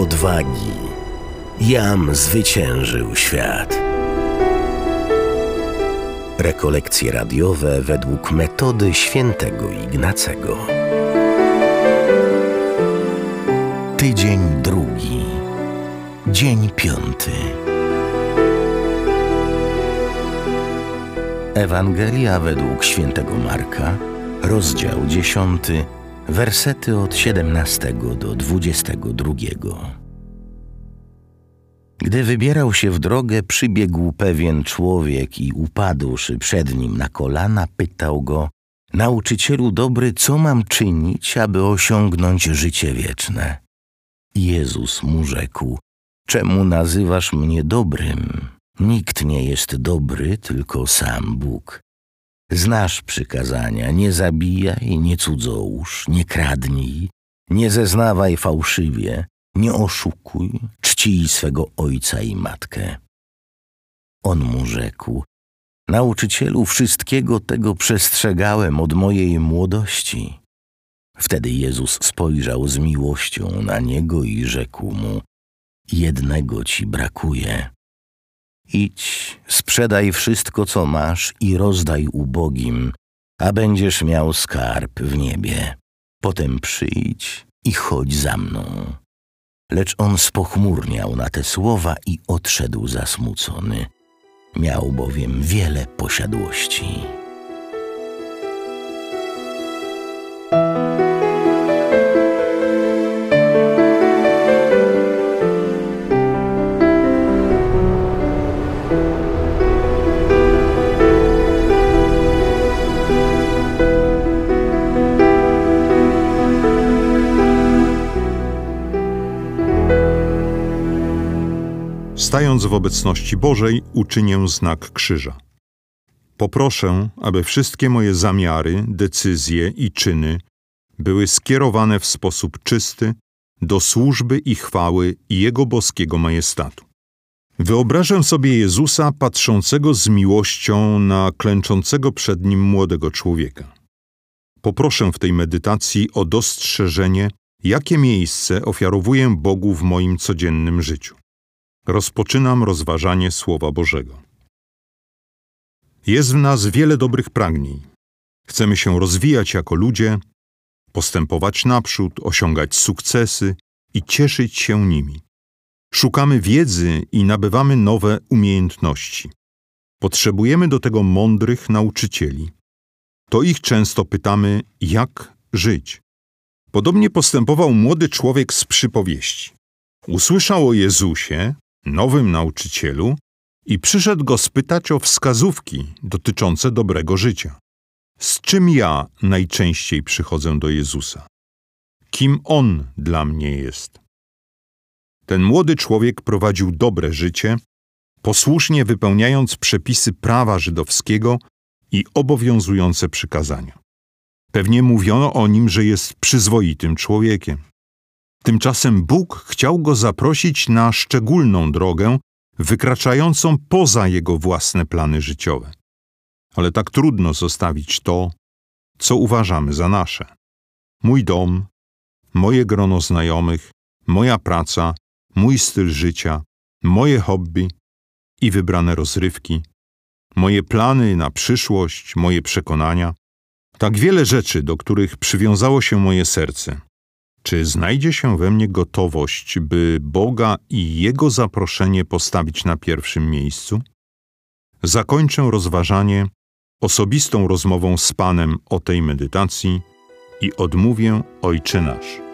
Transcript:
odwagi. Jam zwyciężył świat. Rekolekcje radiowe według metody świętego Ignacego. Tydzień drugi. Dzień piąty. Ewangelia według świętego Marka, rozdział dziesiąty, wersety od 17 do 22. Gdy wybierał się w drogę, przybiegł pewien człowiek i upadłszy przed nim na kolana, pytał go: Nauczycielu dobry, co mam czynić, aby osiągnąć życie wieczne? Jezus mu rzekł: Czemu nazywasz mnie dobrym? Nikt nie jest dobry, tylko sam Bóg. Znasz przykazania: nie zabijaj, nie cudzołóż, nie kradnij, nie zeznawaj fałszywie, nie oszukuj, czcij swego ojca i matkę. On mu rzekł: Nauczycielu, wszystkiego tego przestrzegałem od mojej młodości. Wtedy Jezus spojrzał z miłością na niego i rzekł mu: Jednego ci brakuje. Idź, sprzedaj wszystko, co masz i rozdaj ubogim, a będziesz miał skarb w niebie. Potem przyjdź i chodź za mną. Lecz on spochmurniał na te słowa i odszedł zasmucony. Miał bowiem wiele posiadłości. Stając w obecności Bożej, uczynię znak krzyża. Poproszę, aby wszystkie moje zamiary, decyzje i czyny były skierowane w sposób czysty do służby i chwały Jego boskiego majestatu. Wyobrażę sobie Jezusa patrzącego z miłością na klęczącego przed nim młodego człowieka. Poproszę w tej medytacji o dostrzeżenie, jakie miejsce ofiarowuję Bogu w moim codziennym życiu rozpoczynam rozważanie Słowa Bożego. Jest w nas wiele dobrych pragnień. Chcemy się rozwijać jako ludzie, postępować naprzód, osiągać sukcesy i cieszyć się nimi. Szukamy wiedzy i nabywamy nowe umiejętności. Potrzebujemy do tego mądrych nauczycieli. To ich często pytamy, jak żyć. Podobnie postępował młody człowiek z przypowieści. Usłyszał o Jezusie, nowym nauczycielu i przyszedł go spytać o wskazówki dotyczące dobrego życia. Z czym ja najczęściej przychodzę do Jezusa? Kim On dla mnie jest? Ten młody człowiek prowadził dobre życie, posłusznie wypełniając przepisy prawa żydowskiego i obowiązujące przykazania. Pewnie mówiono o nim, że jest przyzwoitym człowiekiem. Tymczasem Bóg chciał go zaprosić na szczególną drogę, wykraczającą poza jego własne plany życiowe. Ale tak trudno zostawić to, co uważamy za nasze. Mój dom, moje grono znajomych, moja praca, mój styl życia, moje hobby i wybrane rozrywki, moje plany na przyszłość, moje przekonania, tak wiele rzeczy, do których przywiązało się moje serce. Czy znajdzie się we mnie gotowość, by Boga i Jego zaproszenie postawić na pierwszym miejscu? Zakończę rozważanie osobistą rozmową z Panem o tej medytacji i odmówię Ojcze Nasz.